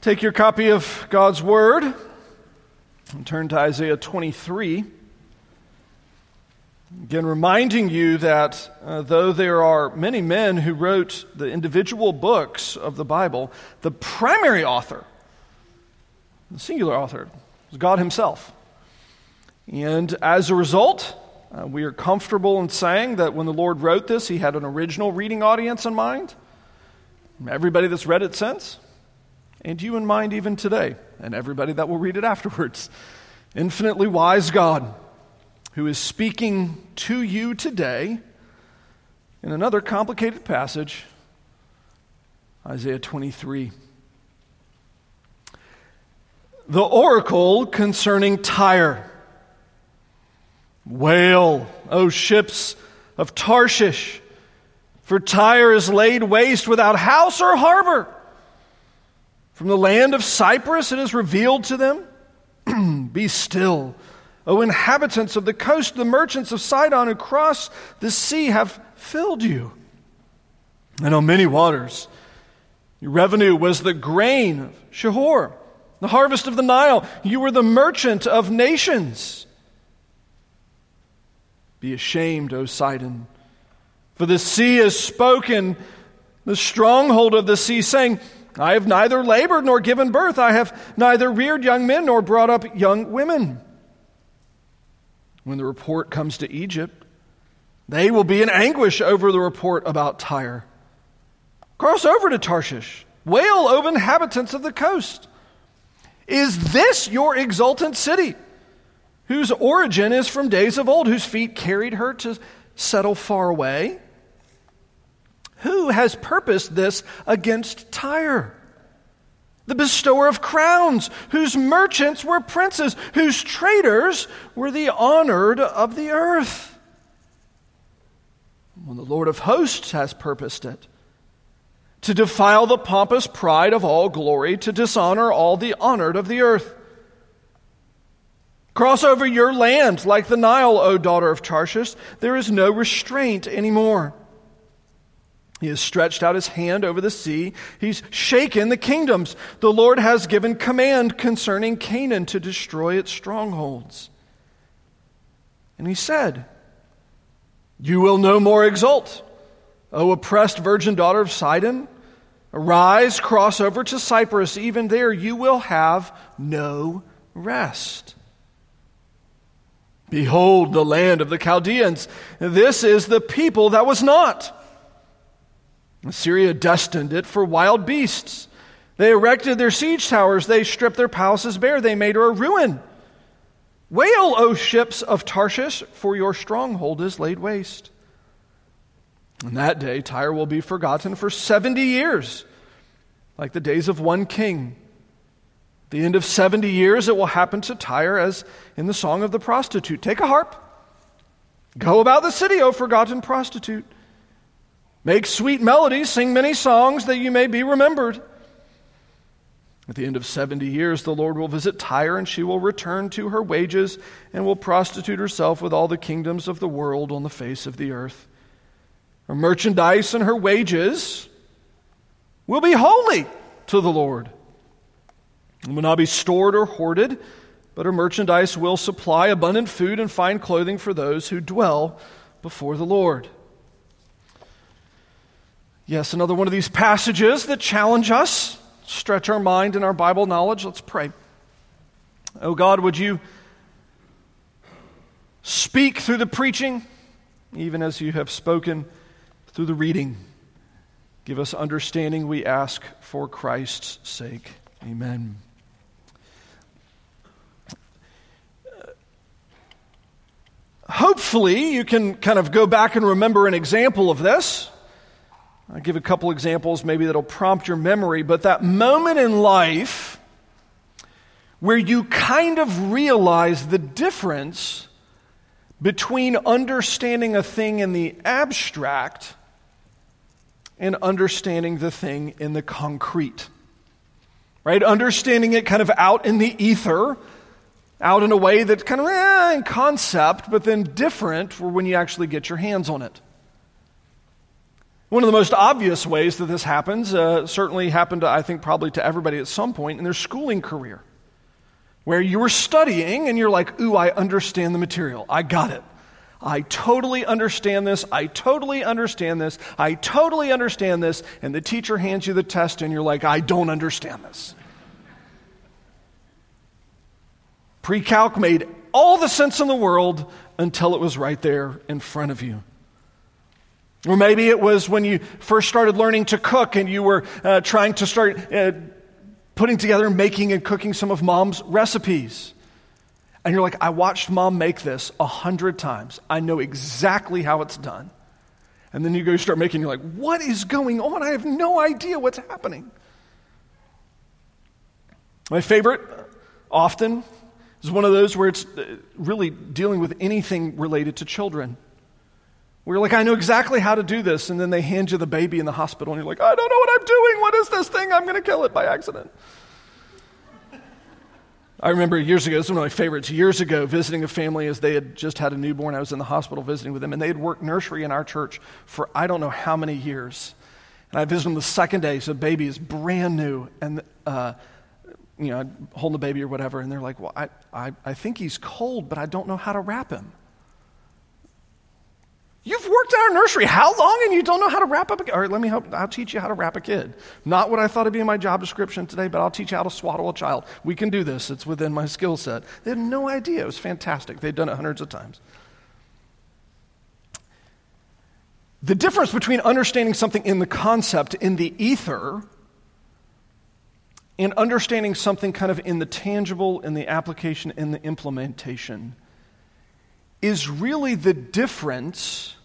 Take your copy of God's Word and turn to Isaiah 23. Again, reminding you that uh, though there are many men who wrote the individual books of the Bible, the primary author, the singular author, is God Himself. And as a result, uh, we are comfortable in saying that when the Lord wrote this, He had an original reading audience in mind. Everybody that's read it since and you in mind even today, and everybody that will read it afterwards. Infinitely wise God, who is speaking to you today in another complicated passage, Isaiah 23. The oracle concerning Tyre. Wail, O ships of Tarshish, for Tyre is laid waste without house or harbor. From the land of Cyprus it is revealed to them Be still, O inhabitants of the coast, the merchants of Sidon who cross the sea have filled you. And on many waters, your revenue was the grain of Shihor, the harvest of the Nile. You were the merchant of nations. Be ashamed, O Sidon, for the sea has spoken, the stronghold of the sea, saying, I have neither labored nor given birth. I have neither reared young men nor brought up young women. When the report comes to Egypt, they will be in anguish over the report about Tyre. Cross over to Tarshish. Wail, O inhabitants of the coast. Is this your exultant city, whose origin is from days of old, whose feet carried her to settle far away? Who has purposed this against Tyre? The bestower of crowns, whose merchants were princes, whose traders were the honored of the earth. When the Lord of hosts has purposed it, to defile the pompous pride of all glory, to dishonor all the honored of the earth. Cross over your land like the Nile, O daughter of Tarshish. There is no restraint anymore. He has stretched out his hand over the sea. He's shaken the kingdoms. The Lord has given command concerning Canaan to destroy its strongholds. And he said, You will no more exult, O oppressed virgin daughter of Sidon. Arise, cross over to Cyprus. Even there you will have no rest. Behold the land of the Chaldeans. This is the people that was not Assyria destined it for wild beasts. They erected their siege towers. They stripped their palaces bare. They made her a ruin. Wail, O ships of Tarshish, for your stronghold is laid waste. In that day, Tyre will be forgotten for 70 years, like the days of one king. At the end of 70 years, it will happen to Tyre as in the song of the prostitute Take a harp, go about the city, O forgotten prostitute. Make sweet melodies, sing many songs that you may be remembered. At the end of 70 years, the Lord will visit Tyre, and she will return to her wages and will prostitute herself with all the kingdoms of the world on the face of the earth. Her merchandise and her wages will be holy to the Lord and will not be stored or hoarded, but her merchandise will supply abundant food and fine clothing for those who dwell before the Lord. Yes, another one of these passages that challenge us, stretch our mind and our Bible knowledge. Let's pray. Oh God, would you speak through the preaching, even as you have spoken through the reading? Give us understanding, we ask, for Christ's sake. Amen. Hopefully, you can kind of go back and remember an example of this. I'll give a couple examples maybe that'll prompt your memory, but that moment in life where you kind of realize the difference between understanding a thing in the abstract and understanding the thing in the concrete. Right? Understanding it kind of out in the ether, out in a way that's kind of eh, in concept, but then different for when you actually get your hands on it. One of the most obvious ways that this happens uh, certainly happened, to, I think, probably to everybody at some point in their schooling career, where you were studying and you're like, ooh, I understand the material. I got it. I totally understand this. I totally understand this. I totally understand this. And the teacher hands you the test, and you're like, I don't understand this. Pre calc made all the sense in the world until it was right there in front of you. Or maybe it was when you first started learning to cook and you were uh, trying to start uh, putting together, making, and cooking some of mom's recipes. And you're like, I watched mom make this a hundred times. I know exactly how it's done. And then you go start making, you're like, what is going on? I have no idea what's happening. My favorite, often, is one of those where it's uh, really dealing with anything related to children. We're like, I know exactly how to do this. And then they hand you the baby in the hospital, and you're like, I don't know what I'm doing. What is this thing? I'm going to kill it by accident. I remember years ago, this is one of my favorites, years ago, visiting a family as they had just had a newborn. I was in the hospital visiting with them, and they had worked nursery in our church for I don't know how many years. And I visited them the second day, so the baby is brand new, and, uh, you know, holding the baby or whatever, and they're like, Well, I, I, I think he's cold, but I don't know how to wrap him. You've worked at our nursery how long and you don't know how to wrap up a kid? All right, let me help. I'll teach you how to wrap a kid. Not what I thought would be in my job description today, but I'll teach you how to swaddle a child. We can do this. It's within my skill set. They had no idea. It was fantastic. They'd done it hundreds of times. The difference between understanding something in the concept, in the ether, and understanding something kind of in the tangible, in the application, in the implementation, is really the difference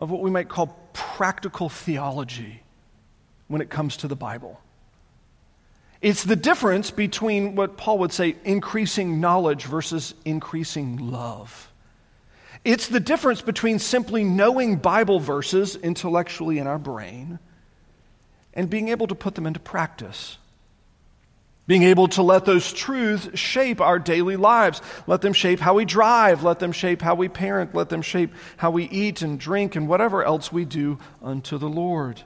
of what we might call practical theology when it comes to the Bible. It's the difference between what Paul would say increasing knowledge versus increasing love. It's the difference between simply knowing Bible verses intellectually in our brain and being able to put them into practice. Being able to let those truths shape our daily lives. Let them shape how we drive. Let them shape how we parent. Let them shape how we eat and drink and whatever else we do unto the Lord.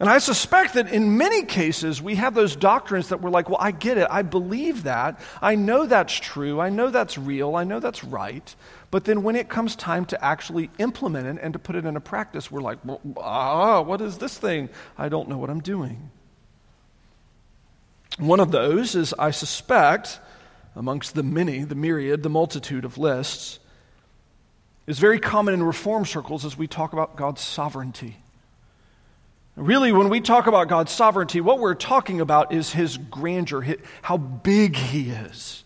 And I suspect that in many cases we have those doctrines that we're like, well, I get it. I believe that. I know that's true. I know that's real. I know that's right. But then when it comes time to actually implement it and to put it into practice, we're like, well, ah, what is this thing? I don't know what I'm doing. One of those is, I suspect, amongst the many, the myriad, the multitude of lists, is very common in reform circles as we talk about God's sovereignty. Really, when we talk about God's sovereignty, what we're talking about is His grandeur, how big He is.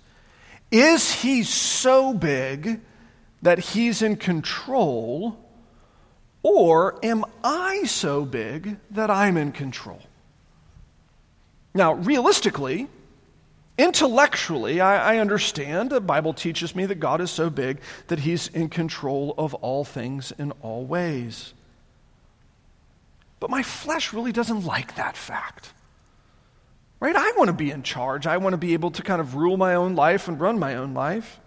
Is He so big that He's in control, or am I so big that I'm in control? Now, realistically, intellectually, I, I, understand. The Bible teaches me that God is so big that He's in control of all things in all ways. But my flesh really doesn't like that fact. Right? I want to be in charge. I want to be able to kind of rule my own life and run my own life.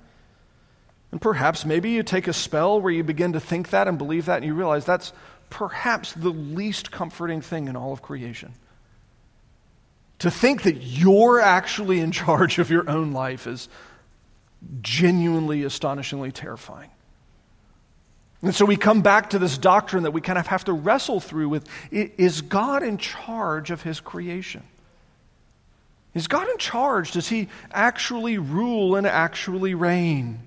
And perhaps maybe you take a spell where you begin to think that and believe that, and you realize that's perhaps the least comforting thing in all of creation. To think that you're actually in charge of your own life is genuinely, astonishingly terrifying. And so we come back to this doctrine that we kind of have to wrestle through with is God in charge of his creation? Is God in charge? Does he actually rule and actually reign?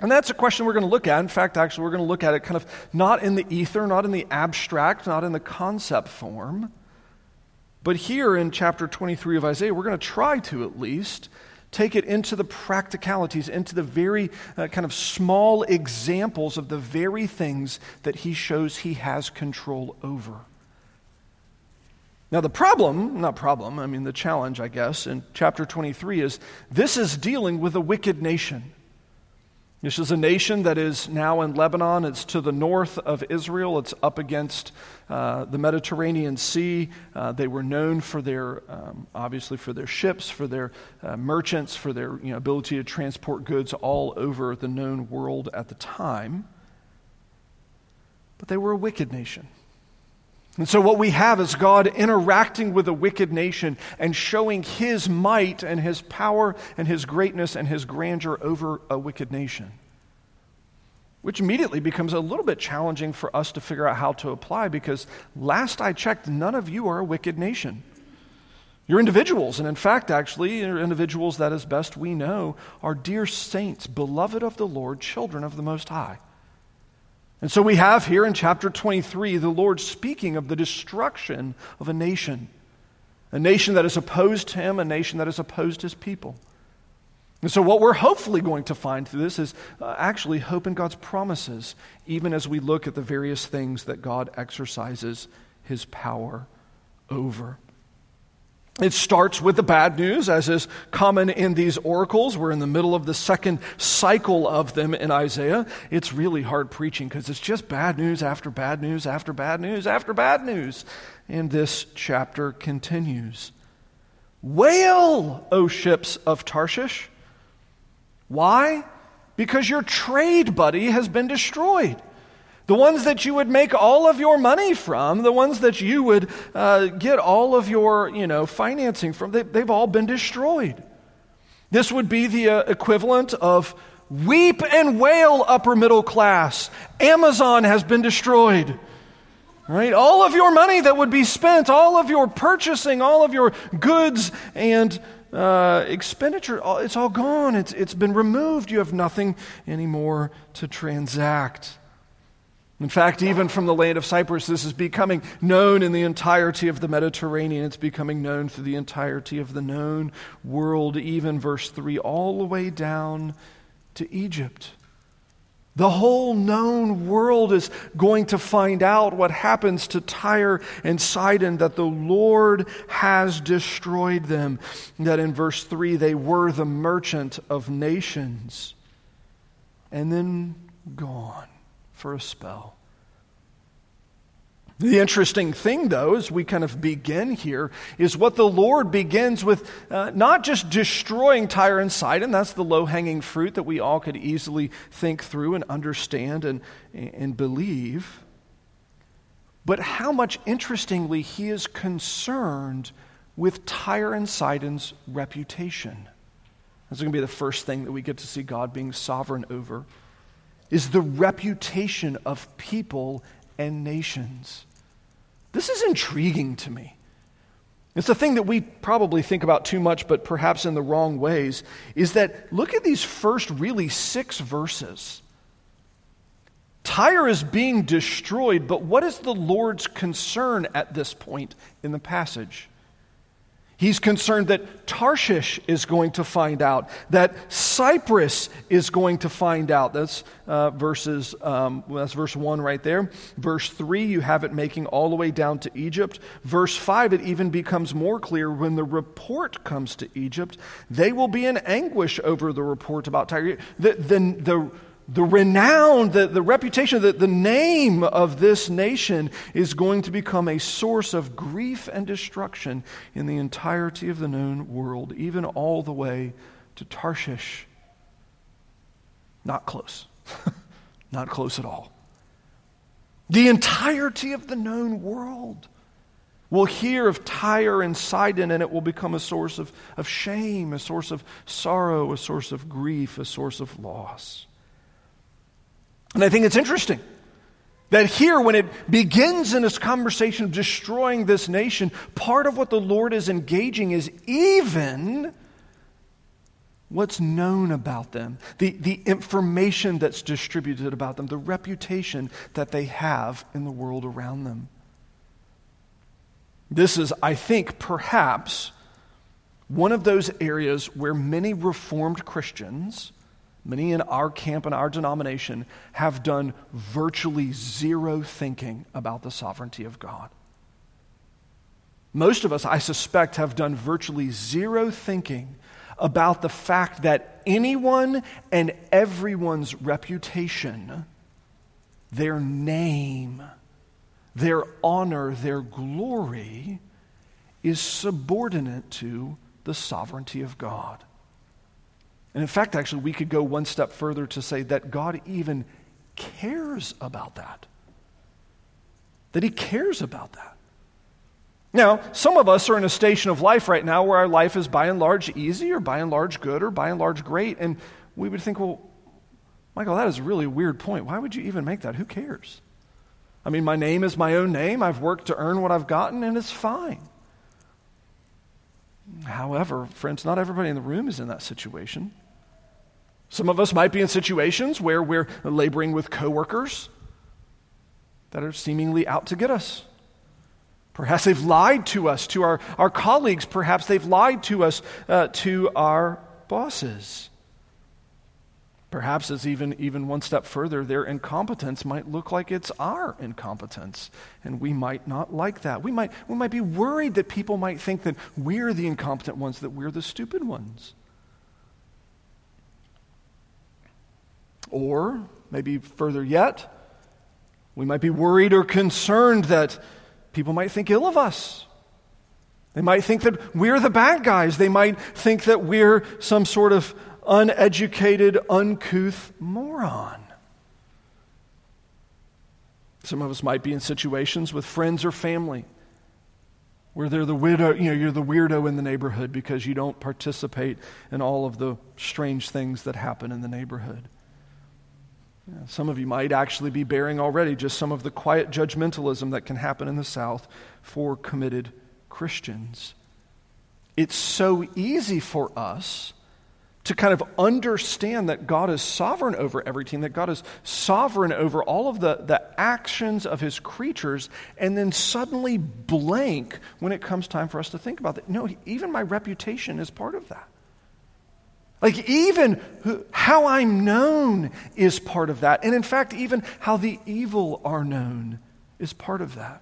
And that's a question we're going to look at. In fact, actually, we're going to look at it kind of not in the ether, not in the abstract, not in the concept form, but here in chapter 23 of Isaiah, we're going to try to at least take it into the practicalities, into the very uh, kind of small examples of the very things that he shows he has control over. Now, the problem, not problem, I mean the challenge, I guess, in chapter 23 is this is dealing with a wicked nation. This is a nation that is now in Lebanon. It's to the north of Israel. It's up against uh, the Mediterranean Sea. Uh, they were known for their, um, obviously, for their ships, for their uh, merchants, for their you know, ability to transport goods all over the known world at the time. But they were a wicked nation. And so, what we have is God interacting with a wicked nation and showing his might and his power and his greatness and his grandeur over a wicked nation. Which immediately becomes a little bit challenging for us to figure out how to apply because last I checked, none of you are a wicked nation. You're individuals, and in fact, actually, you're individuals that, as best we know, are dear saints, beloved of the Lord, children of the Most High. And so we have here in chapter 23 the Lord speaking of the destruction of a nation, a nation that is opposed to him, a nation that has opposed his people. And so, what we're hopefully going to find through this is uh, actually hope in God's promises, even as we look at the various things that God exercises his power over. It starts with the bad news, as is common in these oracles. We're in the middle of the second cycle of them in Isaiah. It's really hard preaching because it's just bad news after bad news after bad news after bad news. And this chapter continues Wail, O ships of Tarshish. Why? Because your trade buddy has been destroyed. The ones that you would make all of your money from, the ones that you would uh, get all of your you know, financing from, they, they've all been destroyed. This would be the uh, equivalent of weep and wail, upper middle class. Amazon has been destroyed. Right? All of your money that would be spent, all of your purchasing, all of your goods and uh, expenditure, it's all gone. It's, it's been removed. You have nothing anymore to transact. In fact, even from the land of Cyprus, this is becoming known in the entirety of the Mediterranean. It's becoming known through the entirety of the known world, even verse 3, all the way down to Egypt. The whole known world is going to find out what happens to Tyre and Sidon, that the Lord has destroyed them. That in verse 3, they were the merchant of nations. And then gone for a spell. The interesting thing, though, as we kind of begin here, is what the Lord begins with uh, not just destroying Tyre and Sidon, that's the low hanging fruit that we all could easily think through and understand and, and believe, but how much, interestingly, he is concerned with Tyre and Sidon's reputation. That's going to be the first thing that we get to see God being sovereign over is the reputation of people and nations. This is intriguing to me. It's a thing that we probably think about too much, but perhaps in the wrong ways, is that look at these first really six verses. Tyre is being destroyed, but what is the Lord's concern at this point in the passage? He's concerned that Tarshish is going to find out, that Cyprus is going to find out. That's uh, verses. Um, that's verse one right there. Verse three, you have it making all the way down to Egypt. Verse five, it even becomes more clear when the report comes to Egypt. They will be in anguish over the report about Tyre. The, the, the the renown, the, the reputation, the, the name of this nation is going to become a source of grief and destruction in the entirety of the known world, even all the way to Tarshish. Not close. Not close at all. The entirety of the known world will hear of Tyre and Sidon, and it will become a source of, of shame, a source of sorrow, a source of grief, a source of loss. And I think it's interesting that here, when it begins in this conversation of destroying this nation, part of what the Lord is engaging is even what's known about them, the, the information that's distributed about them, the reputation that they have in the world around them. This is, I think, perhaps one of those areas where many Reformed Christians many in our camp and our denomination have done virtually zero thinking about the sovereignty of God. Most of us, I suspect, have done virtually zero thinking about the fact that anyone and everyone's reputation, their name, their honor, their glory is subordinate to the sovereignty of God. And in fact, actually, we could go one step further to say that God even cares about that. That He cares about that. Now, some of us are in a station of life right now where our life is by and large easy or by and large good or by and large great. And we would think, well, Michael, that is a really weird point. Why would you even make that? Who cares? I mean, my name is my own name. I've worked to earn what I've gotten, and it's fine. However, friends, not everybody in the room is in that situation. Some of us might be in situations where we're laboring with coworkers that are seemingly out to get us. Perhaps they've lied to us, to our, our colleagues. Perhaps they've lied to us, uh, to our bosses. Perhaps it's even, even one step further, their incompetence might look like it's our incompetence, and we might not like that. We might, we might be worried that people might think that we're the incompetent ones, that we're the stupid ones. Or, maybe further yet, we might be worried or concerned that people might think ill of us. They might think that we're the bad guys. They might think that we're some sort of uneducated, uncouth moron. Some of us might be in situations with friends or family where they're the widow, you know, you're the weirdo in the neighborhood because you don't participate in all of the strange things that happen in the neighborhood. Some of you might actually be bearing already just some of the quiet judgmentalism that can happen in the South for committed Christians. It's so easy for us to kind of understand that God is sovereign over everything, that God is sovereign over all of the, the actions of his creatures, and then suddenly blank when it comes time for us to think about that. No, even my reputation is part of that. Like, even how I'm known is part of that. And in fact, even how the evil are known is part of that.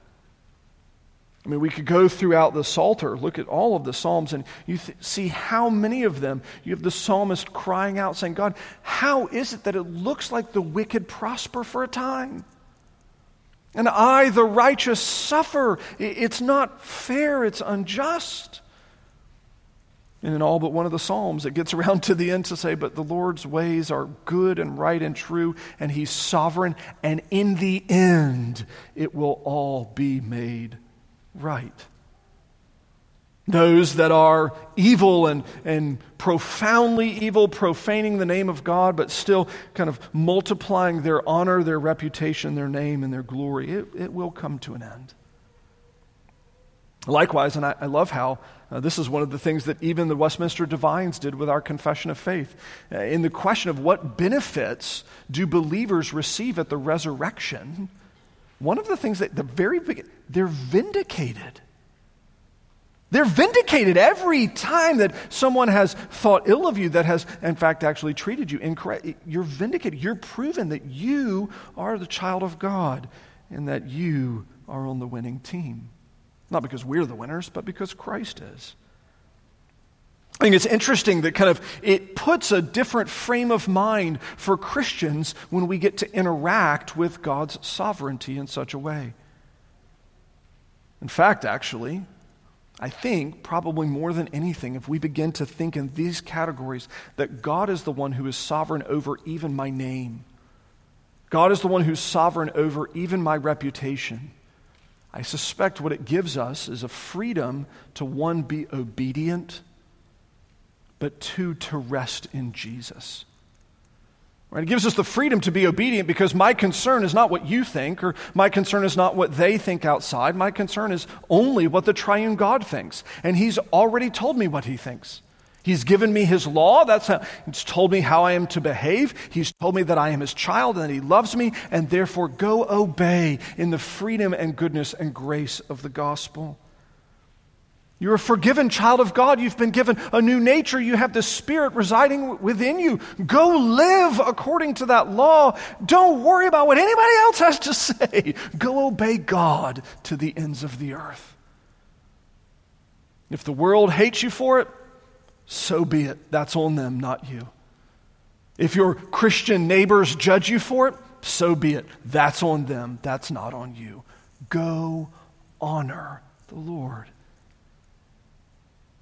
I mean, we could go throughout the Psalter, look at all of the Psalms, and you th- see how many of them you have the psalmist crying out, saying, God, how is it that it looks like the wicked prosper for a time? And I, the righteous, suffer. It's not fair, it's unjust. And in all but one of the Psalms, it gets around to the end to say, But the Lord's ways are good and right and true, and He's sovereign, and in the end, it will all be made right. Those that are evil and, and profoundly evil, profaning the name of God, but still kind of multiplying their honor, their reputation, their name, and their glory, it, it will come to an end. Likewise, and I, I love how uh, this is one of the things that even the Westminster Divines did with our confession of faith. Uh, in the question of what benefits do believers receive at the resurrection, one of the things that the very they're vindicated. They're vindicated every time that someone has thought ill of you, that has, in fact, actually treated you incorrect. You're vindicated. You're proven that you are the child of God and that you are on the winning team. Not because we're the winners, but because Christ is. I think it's interesting that kind of it puts a different frame of mind for Christians when we get to interact with God's sovereignty in such a way. In fact, actually, I think probably more than anything, if we begin to think in these categories, that God is the one who is sovereign over even my name, God is the one who's sovereign over even my reputation. I suspect what it gives us is a freedom to one, be obedient, but two, to rest in Jesus. Right? It gives us the freedom to be obedient because my concern is not what you think, or my concern is not what they think outside. My concern is only what the triune God thinks. And He's already told me what He thinks. He's given me His law. That's how, He's told me how I am to behave. He's told me that I am His child and that He loves me, and therefore go obey in the freedom and goodness and grace of the gospel. You're a forgiven child of God. You've been given a new nature. You have the Spirit residing within you. Go live according to that law. Don't worry about what anybody else has to say. Go obey God to the ends of the earth. If the world hates you for it, so be it. That's on them, not you. If your Christian neighbors judge you for it, so be it. That's on them. That's not on you. Go honor the Lord.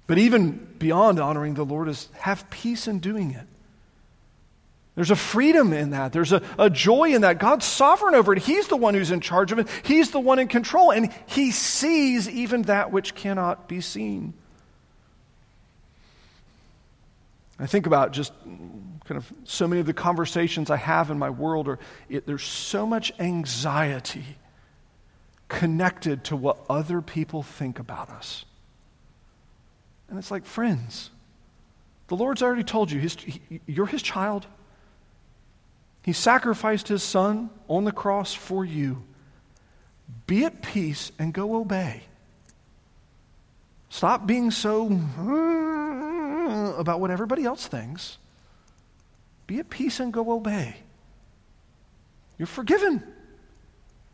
But even beyond honoring the Lord is have peace in doing it. There's a freedom in that. There's a, a joy in that. God's sovereign over it. He's the one who's in charge of it. He's the one in control. And He sees even that which cannot be seen. I think about just kind of so many of the conversations I have in my world it, there's so much anxiety connected to what other people think about us. And it's like, friends, the Lord's already told you, his, he, you're his child. He sacrificed his son on the cross for you. Be at peace and go obey. Stop being so uh, about what everybody else thinks. Be at peace and go obey. You're forgiven.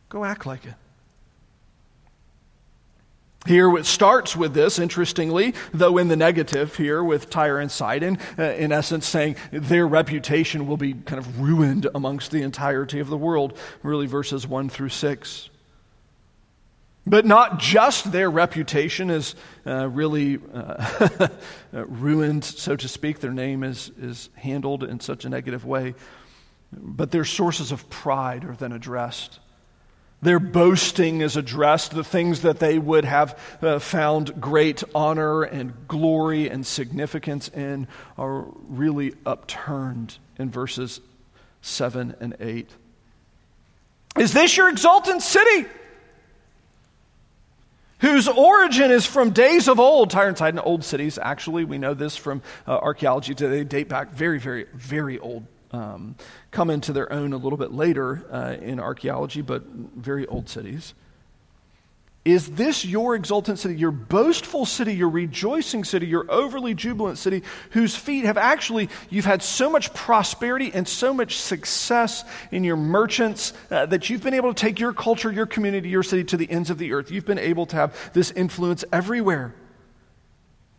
Go act like it. Here it starts with this, interestingly, though in the negative here with Tyre and Sidon, uh, in essence saying their reputation will be kind of ruined amongst the entirety of the world, really verses 1 through 6. But not just their reputation is uh, really uh, ruined, so to speak, their name is, is handled in such a negative way, but their sources of pride are then addressed. Their boasting is addressed. The things that they would have uh, found great honor and glory and significance in are really upturned in verses 7 and 8. Is this your exultant city? Whose origin is from days of old. Tyre and Sidon, old cities, actually. We know this from uh, archaeology. They date back very, very, very old um, come into their own a little bit later uh, in archaeology, but very old cities. Is this your exultant city, your boastful city, your rejoicing city, your overly jubilant city, whose feet have actually, you've had so much prosperity and so much success in your merchants uh, that you've been able to take your culture, your community, your city to the ends of the earth? You've been able to have this influence everywhere.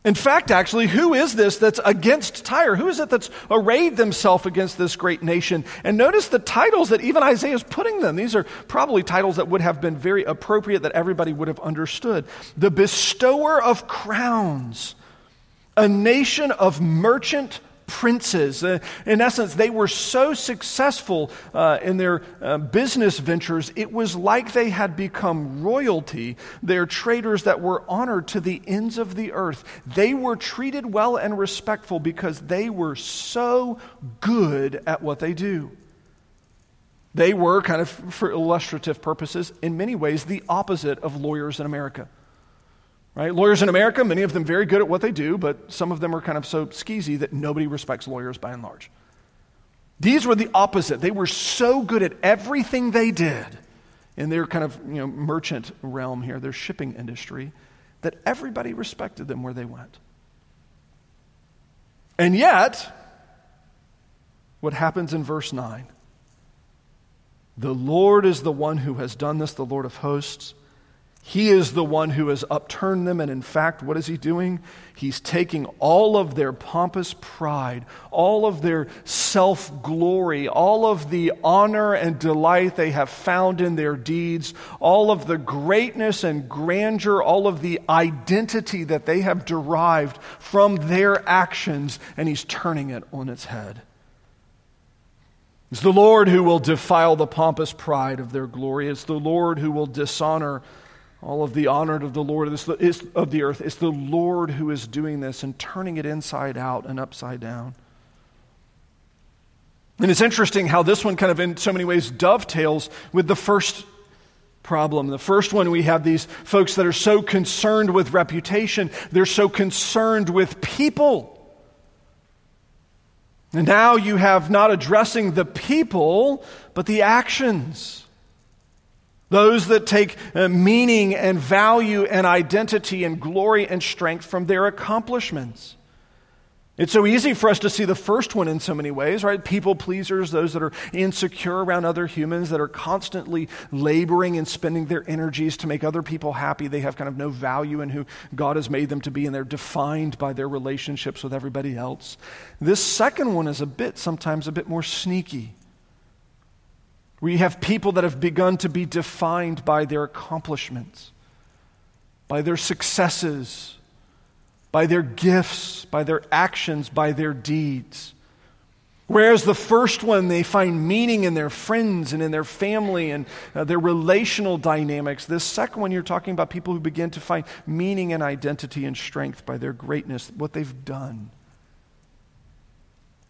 In fact, actually, who is this that's against Tyre? Who is it that's arrayed themselves against this great nation? And notice the titles that even Isaiah is putting them. These are probably titles that would have been very appropriate that everybody would have understood. The bestower of crowns, a nation of merchant princes. Uh, in essence, they were so successful uh, in their uh, business ventures, it was like they had become royalty. They're traders that were honored to the ends of the earth. They were treated well and respectful because they were so good at what they do. They were, kind of for illustrative purposes, in many ways, the opposite of lawyers in America. Right? Lawyers in America, many of them very good at what they do, but some of them are kind of so skeezy that nobody respects lawyers by and large. These were the opposite. They were so good at everything they did in their kind of you know, merchant realm here, their shipping industry, that everybody respected them where they went. And yet, what happens in verse 9? The Lord is the one who has done this, the Lord of hosts. He is the one who has upturned them. And in fact, what is he doing? He's taking all of their pompous pride, all of their self glory, all of the honor and delight they have found in their deeds, all of the greatness and grandeur, all of the identity that they have derived from their actions, and he's turning it on its head. It's the Lord who will defile the pompous pride of their glory. It's the Lord who will dishonor all of the honor of the Lord of the earth. It's the Lord who is doing this and turning it inside out and upside down. And it's interesting how this one kind of, in so many ways, dovetails with the first problem. The first one, we have these folks that are so concerned with reputation, they're so concerned with people. And now you have not addressing the people, but the actions. Those that take uh, meaning and value and identity and glory and strength from their accomplishments. It's so easy for us to see the first one in so many ways, right? People pleasers, those that are insecure around other humans, that are constantly laboring and spending their energies to make other people happy. They have kind of no value in who God has made them to be, and they're defined by their relationships with everybody else. This second one is a bit, sometimes a bit more sneaky. We have people that have begun to be defined by their accomplishments, by their successes by their gifts, by their actions, by their deeds. Whereas the first one, they find meaning in their friends and in their family and uh, their relational dynamics. This second one, you're talking about people who begin to find meaning and identity and strength by their greatness, what they've done.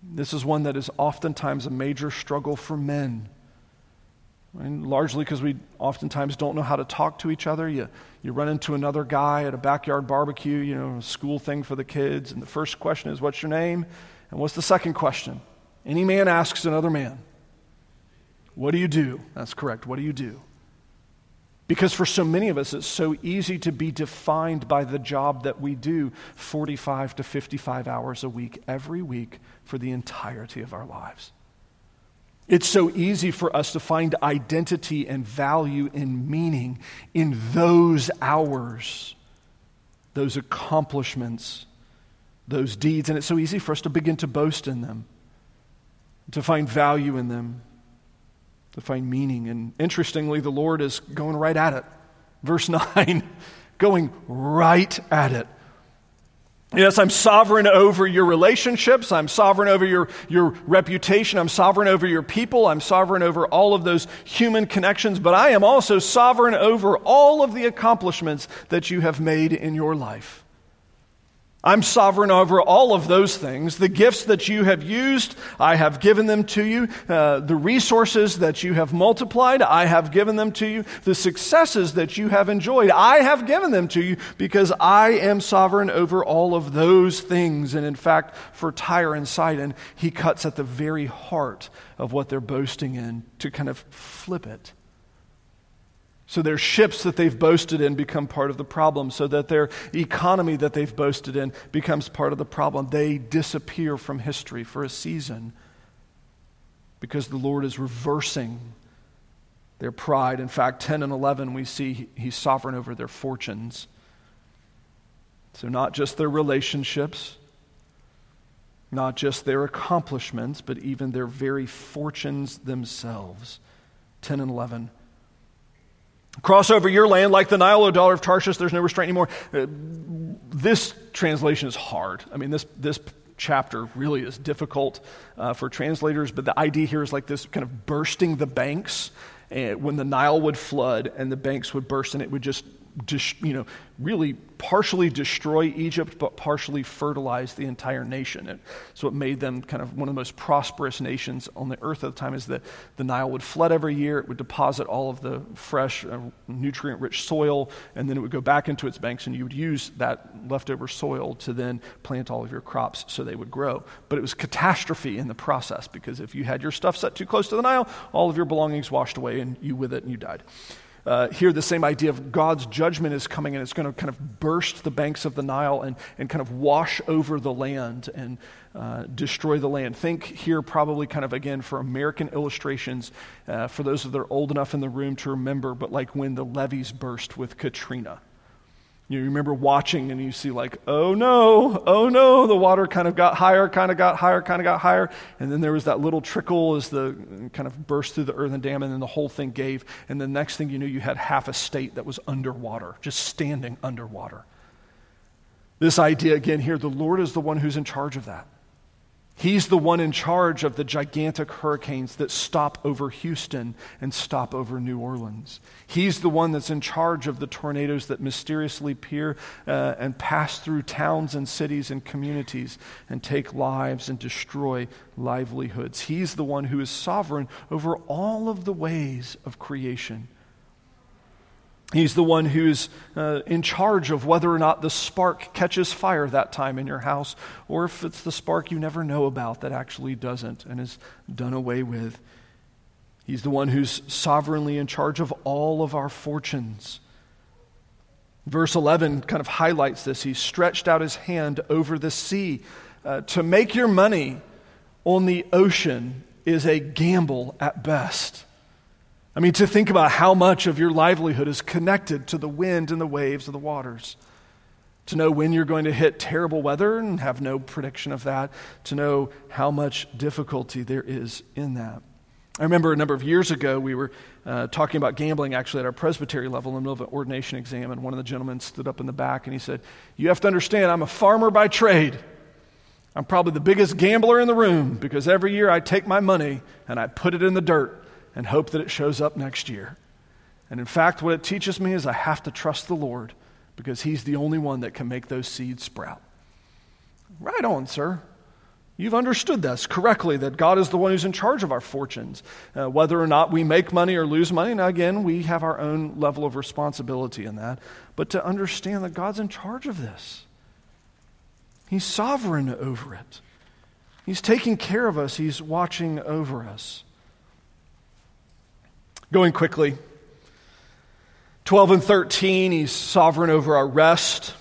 This is one that is oftentimes a major struggle for men. And largely because we oftentimes don't know how to talk to each other. You, you run into another guy at a backyard barbecue, you know, school thing for the kids, and the first question is, What's your name? And what's the second question? Any man asks another man, What do you do? That's correct. What do you do? Because for so many of us, it's so easy to be defined by the job that we do 45 to 55 hours a week, every week, for the entirety of our lives. It's so easy for us to find identity and value and meaning in those hours, those accomplishments, those deeds. And it's so easy for us to begin to boast in them, to find value in them, to find meaning. And interestingly, the Lord is going right at it. Verse 9, going right at it. Yes, I'm sovereign over your relationships. I'm sovereign over your, your reputation. I'm sovereign over your people. I'm sovereign over all of those human connections. But I am also sovereign over all of the accomplishments that you have made in your life. I'm sovereign over all of those things. The gifts that you have used, I have given them to you. Uh, the resources that you have multiplied, I have given them to you. The successes that you have enjoyed, I have given them to you because I am sovereign over all of those things. And in fact, for Tyre and Sidon, he cuts at the very heart of what they're boasting in to kind of flip it so their ships that they've boasted in become part of the problem, so that their economy that they've boasted in becomes part of the problem. They disappear from history for a season because the Lord is reversing their pride. In fact, 10 and 11, we see He's sovereign over their fortunes. So, not just their relationships, not just their accomplishments, but even their very fortunes themselves. 10 and 11. Cross over your land like the Nile, O daughter of Tarshish, there's no restraint anymore. Uh, this translation is hard. I mean, this, this chapter really is difficult uh, for translators, but the idea here is like this kind of bursting the banks. And uh, when the Nile would flood and the banks would burst and it would just you know, really partially destroy Egypt, but partially fertilize the entire nation. And so it made them kind of one of the most prosperous nations on the earth at the time is that the Nile would flood every year. It would deposit all of the fresh, uh, nutrient-rich soil, and then it would go back into its banks, and you would use that leftover soil to then plant all of your crops so they would grow. But it was catastrophe in the process because if you had your stuff set too close to the Nile, all of your belongings washed away, and you with it, and you died uh, here the same idea of God's judgment is coming and it's going to kind of burst the banks of the Nile and, and kind of wash over the land and uh, destroy the land. Think here, probably kind of again for American illustrations, uh, for those that are old enough in the room to remember, but like when the levees burst with Katrina. You remember watching and you see, like, oh no, oh no, the water kind of got higher, kind of got higher, kind of got higher. And then there was that little trickle as the kind of burst through the earthen dam, and then the whole thing gave. And the next thing you knew, you had half a state that was underwater, just standing underwater. This idea, again, here, the Lord is the one who's in charge of that. He's the one in charge of the gigantic hurricanes that stop over Houston and stop over New Orleans. He's the one that's in charge of the tornadoes that mysteriously appear uh, and pass through towns and cities and communities and take lives and destroy livelihoods. He's the one who is sovereign over all of the ways of creation. He's the one who's uh, in charge of whether or not the spark catches fire that time in your house, or if it's the spark you never know about that actually doesn't and is done away with. He's the one who's sovereignly in charge of all of our fortunes. Verse 11 kind of highlights this. He stretched out his hand over the sea uh, to make your money on the ocean is a gamble at best. I mean, to think about how much of your livelihood is connected to the wind and the waves of the waters. To know when you're going to hit terrible weather and have no prediction of that. To know how much difficulty there is in that. I remember a number of years ago, we were uh, talking about gambling actually at our presbytery level in the middle of an ordination exam, and one of the gentlemen stood up in the back and he said, You have to understand, I'm a farmer by trade. I'm probably the biggest gambler in the room because every year I take my money and I put it in the dirt and hope that it shows up next year. And in fact, what it teaches me is I have to trust the Lord because He's the only one that can make those seeds sprout. Right on, sir. You've understood this correctly that God is the one who's in charge of our fortunes. Uh, whether or not we make money or lose money, now again, we have our own level of responsibility in that. But to understand that God's in charge of this, He's sovereign over it. He's taking care of us, He's watching over us. Going quickly 12 and 13, He's sovereign over our rest.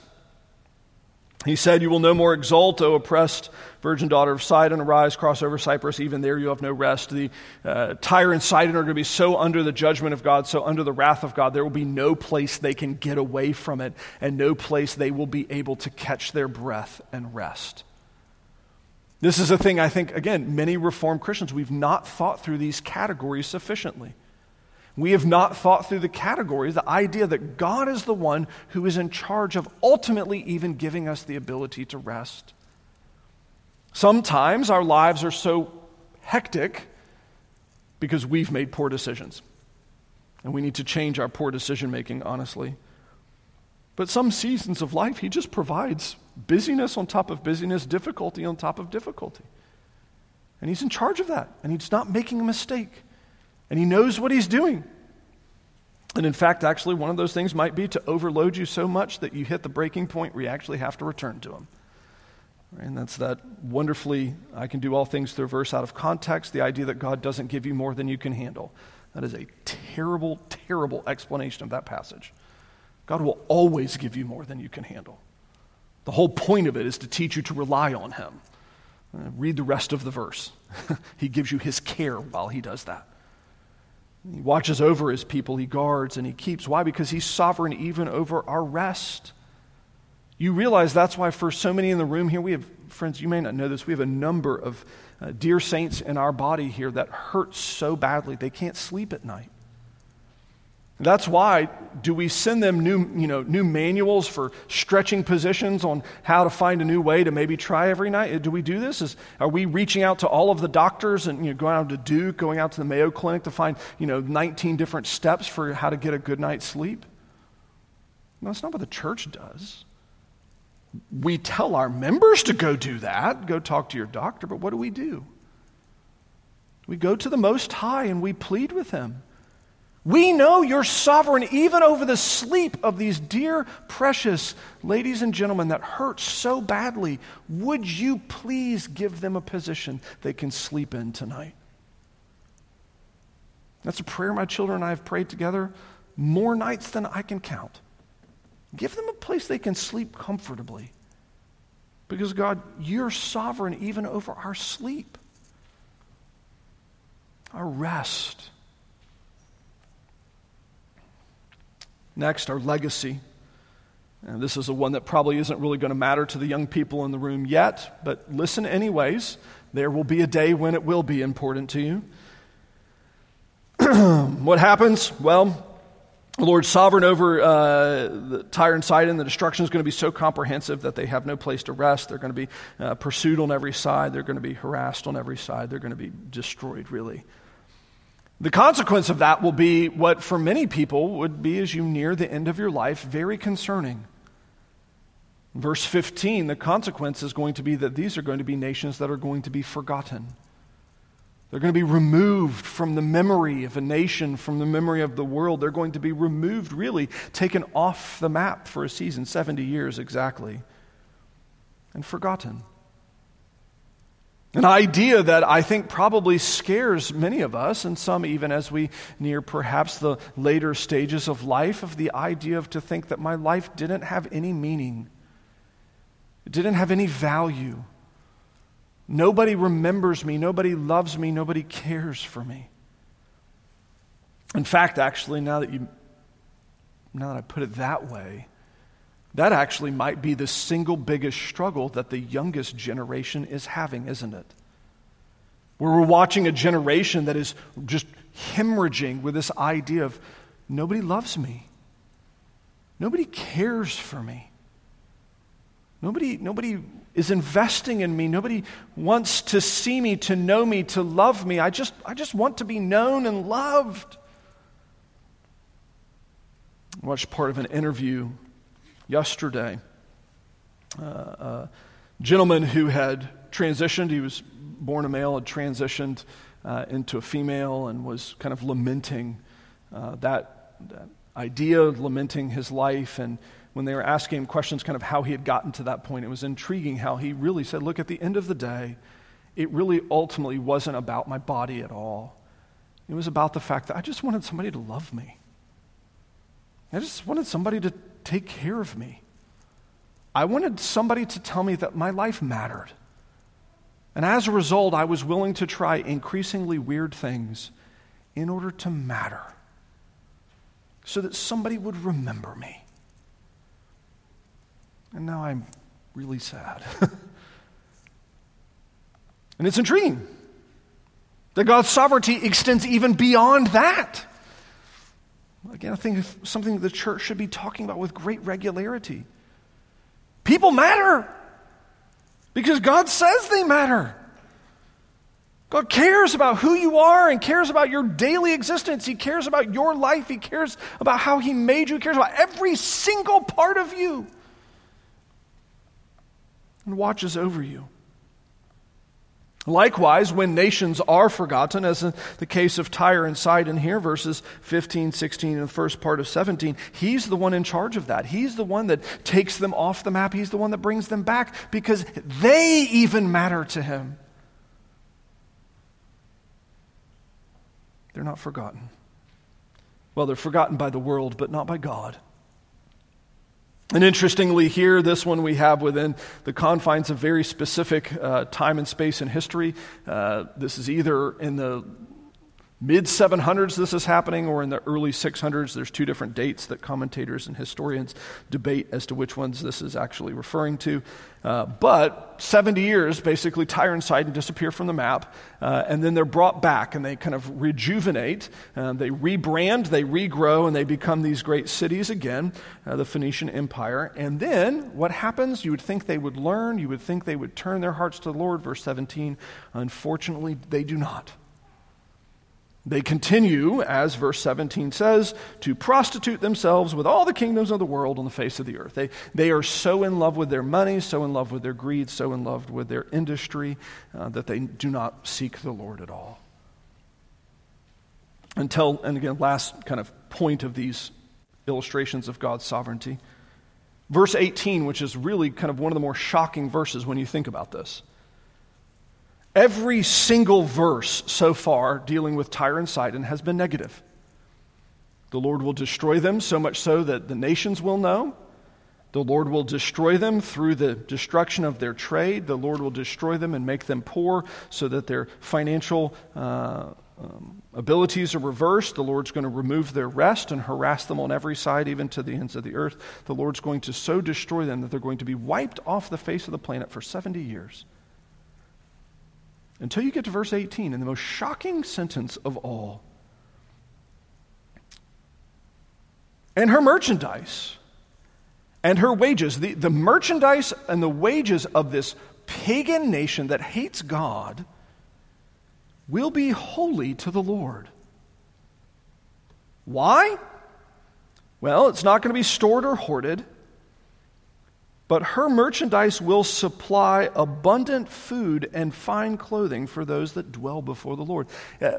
He said, You will no more exult, O oppressed virgin daughter of Sidon. Arise, cross over Cyprus. Even there you have no rest. The uh, Tyre and Sidon are going to be so under the judgment of God, so under the wrath of God, there will be no place they can get away from it, and no place they will be able to catch their breath and rest. This is a thing I think, again, many Reformed Christians, we've not thought through these categories sufficiently. We have not thought through the categories, the idea that God is the one who is in charge of ultimately even giving us the ability to rest. Sometimes our lives are so hectic because we've made poor decisions. And we need to change our poor decision making, honestly. But some seasons of life, He just provides busyness on top of busyness, difficulty on top of difficulty. And He's in charge of that. And He's not making a mistake and he knows what he's doing. And in fact, actually, one of those things might be to overload you so much that you hit the breaking point where you actually have to return to him. And that's that wonderfully, I can do all things through verse out of context, the idea that God doesn't give you more than you can handle. That is a terrible, terrible explanation of that passage. God will always give you more than you can handle. The whole point of it is to teach you to rely on Him. Uh, read the rest of the verse. he gives you His care while He does that. He watches over his people, he guards and he keeps. Why? Because he's sovereign even over our rest. You realize that's why, for so many in the room here, we have, friends, you may not know this, we have a number of uh, dear saints in our body here that hurt so badly they can't sleep at night. That's why do we send them new, you know, new manuals for stretching positions on how to find a new way to maybe try every night? Do we do this? Is, are we reaching out to all of the doctors and you know, going out to Duke, going out to the Mayo Clinic to find you know, 19 different steps for how to get a good night's sleep? No, that's not what the church does. We tell our members to go do that, go talk to your doctor, but what do we do? We go to the Most High and we plead with Him. We know you're sovereign even over the sleep of these dear, precious ladies and gentlemen that hurt so badly. Would you please give them a position they can sleep in tonight? That's a prayer my children and I have prayed together more nights than I can count. Give them a place they can sleep comfortably. Because, God, you're sovereign even over our sleep, our rest Next, our legacy. And this is the one that probably isn't really going to matter to the young people in the room yet, but listen anyways. There will be a day when it will be important to you. what happens? Well, the Lord's sovereign over uh, the Tyre and Sidon. The destruction is going to be so comprehensive that they have no place to rest. They're going to be uh, pursued on every side. They're going to be harassed on every side. They're going to be destroyed, really. The consequence of that will be what for many people would be as you near the end of your life very concerning. Verse 15, the consequence is going to be that these are going to be nations that are going to be forgotten. They're going to be removed from the memory of a nation, from the memory of the world. They're going to be removed, really, taken off the map for a season, 70 years exactly, and forgotten. An idea that I think probably scares many of us, and some even as we near perhaps the later stages of life, of the idea of to think that my life didn't have any meaning, it didn't have any value, Nobody remembers me. Nobody loves me. Nobody cares for me. In fact, actually, now that you now that I put it that way, that actually might be the single biggest struggle that the youngest generation is having, isn't it? Where we're watching a generation that is just hemorrhaging with this idea of nobody loves me. Nobody cares for me. Nobody, nobody is investing in me. Nobody wants to see me, to know me, to love me. I just, I just want to be known and loved. I watched part of an interview yesterday. Uh, a gentleman who had transitioned, he was born a male, had transitioned uh, into a female, and was kind of lamenting uh, that, that idea, lamenting his life. And when they were asking him questions, kind of how he had gotten to that point, it was intriguing how he really said, Look, at the end of the day, it really ultimately wasn't about my body at all. It was about the fact that I just wanted somebody to love me. I just wanted somebody to take care of me. I wanted somebody to tell me that my life mattered. And as a result, I was willing to try increasingly weird things in order to matter, so that somebody would remember me. And now I'm really sad. and it's intriguing that God's sovereignty extends even beyond that. Again, I think something the church should be talking about with great regularity. People matter because God says they matter. God cares about who you are and cares about your daily existence. He cares about your life. He cares about how He made you. He cares about every single part of you and watches over you. Likewise, when nations are forgotten, as in the case of Tyre and Sidon here, verses 15, 16, and the first part of 17, he's the one in charge of that. He's the one that takes them off the map. He's the one that brings them back because they even matter to him. They're not forgotten. Well, they're forgotten by the world, but not by God. And interestingly, here, this one we have within the confines of very specific uh, time and space and history. Uh, this is either in the mid 700s this is happening or in the early 600s there's two different dates that commentators and historians debate as to which ones this is actually referring to. Uh, but 70 years basically tyre and sidon disappear from the map uh, and then they're brought back and they kind of rejuvenate uh, they rebrand they regrow and they become these great cities again uh, the phoenician empire. And then what happens? You would think they would learn you would think they would turn their hearts to the lord verse 17 unfortunately they do not they continue, as verse 17 says, to prostitute themselves with all the kingdoms of the world on the face of the earth. They, they are so in love with their money, so in love with their greed, so in love with their industry uh, that they do not seek the Lord at all. Until, and again, last kind of point of these illustrations of God's sovereignty. Verse 18, which is really kind of one of the more shocking verses when you think about this. Every single verse so far dealing with Tyre and Sidon has been negative. The Lord will destroy them, so much so that the nations will know. The Lord will destroy them through the destruction of their trade. The Lord will destroy them and make them poor so that their financial uh, um, abilities are reversed. The Lord's going to remove their rest and harass them on every side, even to the ends of the earth. The Lord's going to so destroy them that they're going to be wiped off the face of the planet for 70 years until you get to verse 18 and the most shocking sentence of all. And her merchandise and her wages, the, the merchandise and the wages of this pagan nation that hates God, will be holy to the Lord. Why? Well, it's not going to be stored or hoarded but her merchandise will supply abundant food and fine clothing for those that dwell before the Lord. Uh,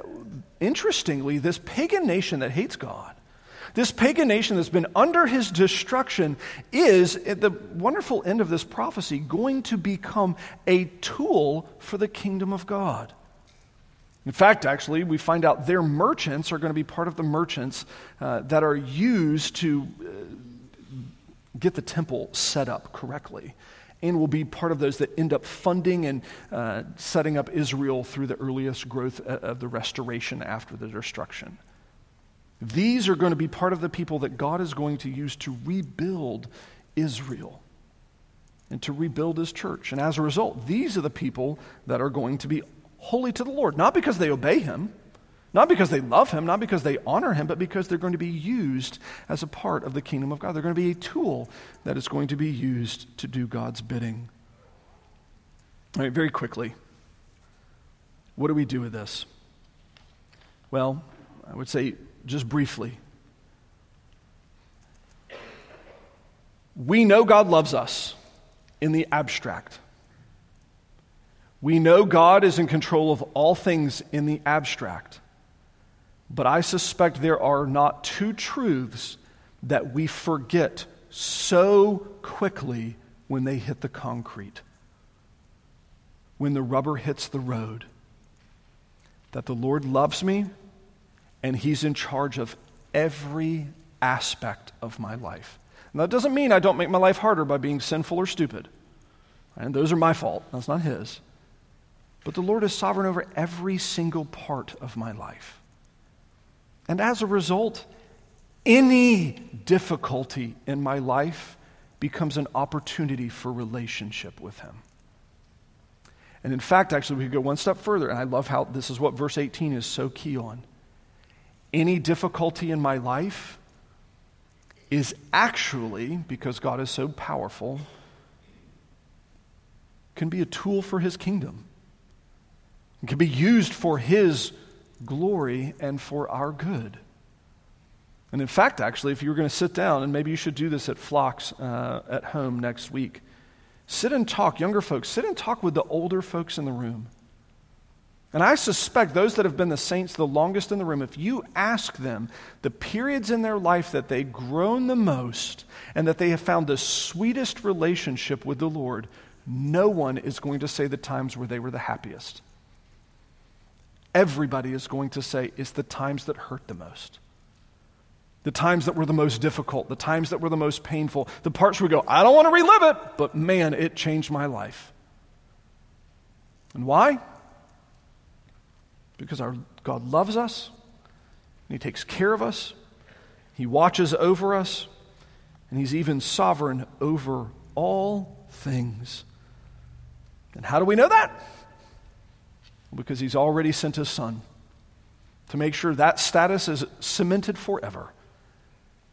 interestingly, this pagan nation that hates God, this pagan nation that's been under his destruction, is, at the wonderful end of this prophecy, going to become a tool for the kingdom of God. In fact, actually, we find out their merchants are going to be part of the merchants uh, that are used to. Uh, get the temple set up correctly. and will be part of those that end up funding and uh, setting up Israel through the earliest growth uh, of the restoration after the destruction. These are going to be part of the people that God is going to use to rebuild Israel and to rebuild his church. And as a result, these are the people that are going to be holy to the Lord, not because they obey him, not because they love him, not because they honor him, but because they're going to be used as a part of the kingdom of God. They're going to be a tool that is going to be used to do God's bidding. All right, very quickly. What do we do with this? Well, I would say just briefly. We know God loves us in the abstract. We know God is in control of all things in the abstract. But I suspect there are not two truths that we forget so quickly when they hit the concrete, when the rubber hits the road. That the Lord loves me and He's in charge of every aspect of my life. And that doesn't mean I don't make my life harder by being sinful or stupid. And those are my fault. That's not His. But the Lord is sovereign over every single part of my life. And as a result, any difficulty in my life becomes an opportunity for relationship with Him. And in fact, actually, we could go one step further, and I love how this is what verse 18 is so key on. Any difficulty in my life is actually, because God is so powerful, can be a tool for His kingdom. It can be used for His glory and for our good. And in fact, actually, if you were going to sit down, and maybe you should do this at Flocks uh, at home next week, sit and talk, younger folks, sit and talk with the older folks in the room. And I suspect those that have been the saints the longest in the room, if you ask them the periods in their life that they've grown the most and that they have found the sweetest relationship with the Lord, no one is going to say the times where they were the happiest everybody is going to say is the times that hurt the most. The times that were the most difficult, the times that were the most painful, the parts where we go, I don't want to relive it, but man, it changed my life. And why? Because our God loves us, and He takes care of us, He watches over us, and He's even sovereign over all things. And how do we know that? Because he's already sent his son to make sure that status is cemented forever,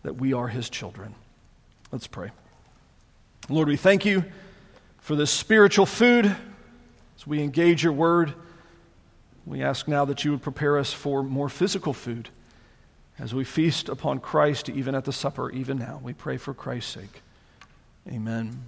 that we are his children. Let's pray. Lord, we thank you for this spiritual food as we engage your word. We ask now that you would prepare us for more physical food as we feast upon Christ, even at the supper, even now. We pray for Christ's sake. Amen.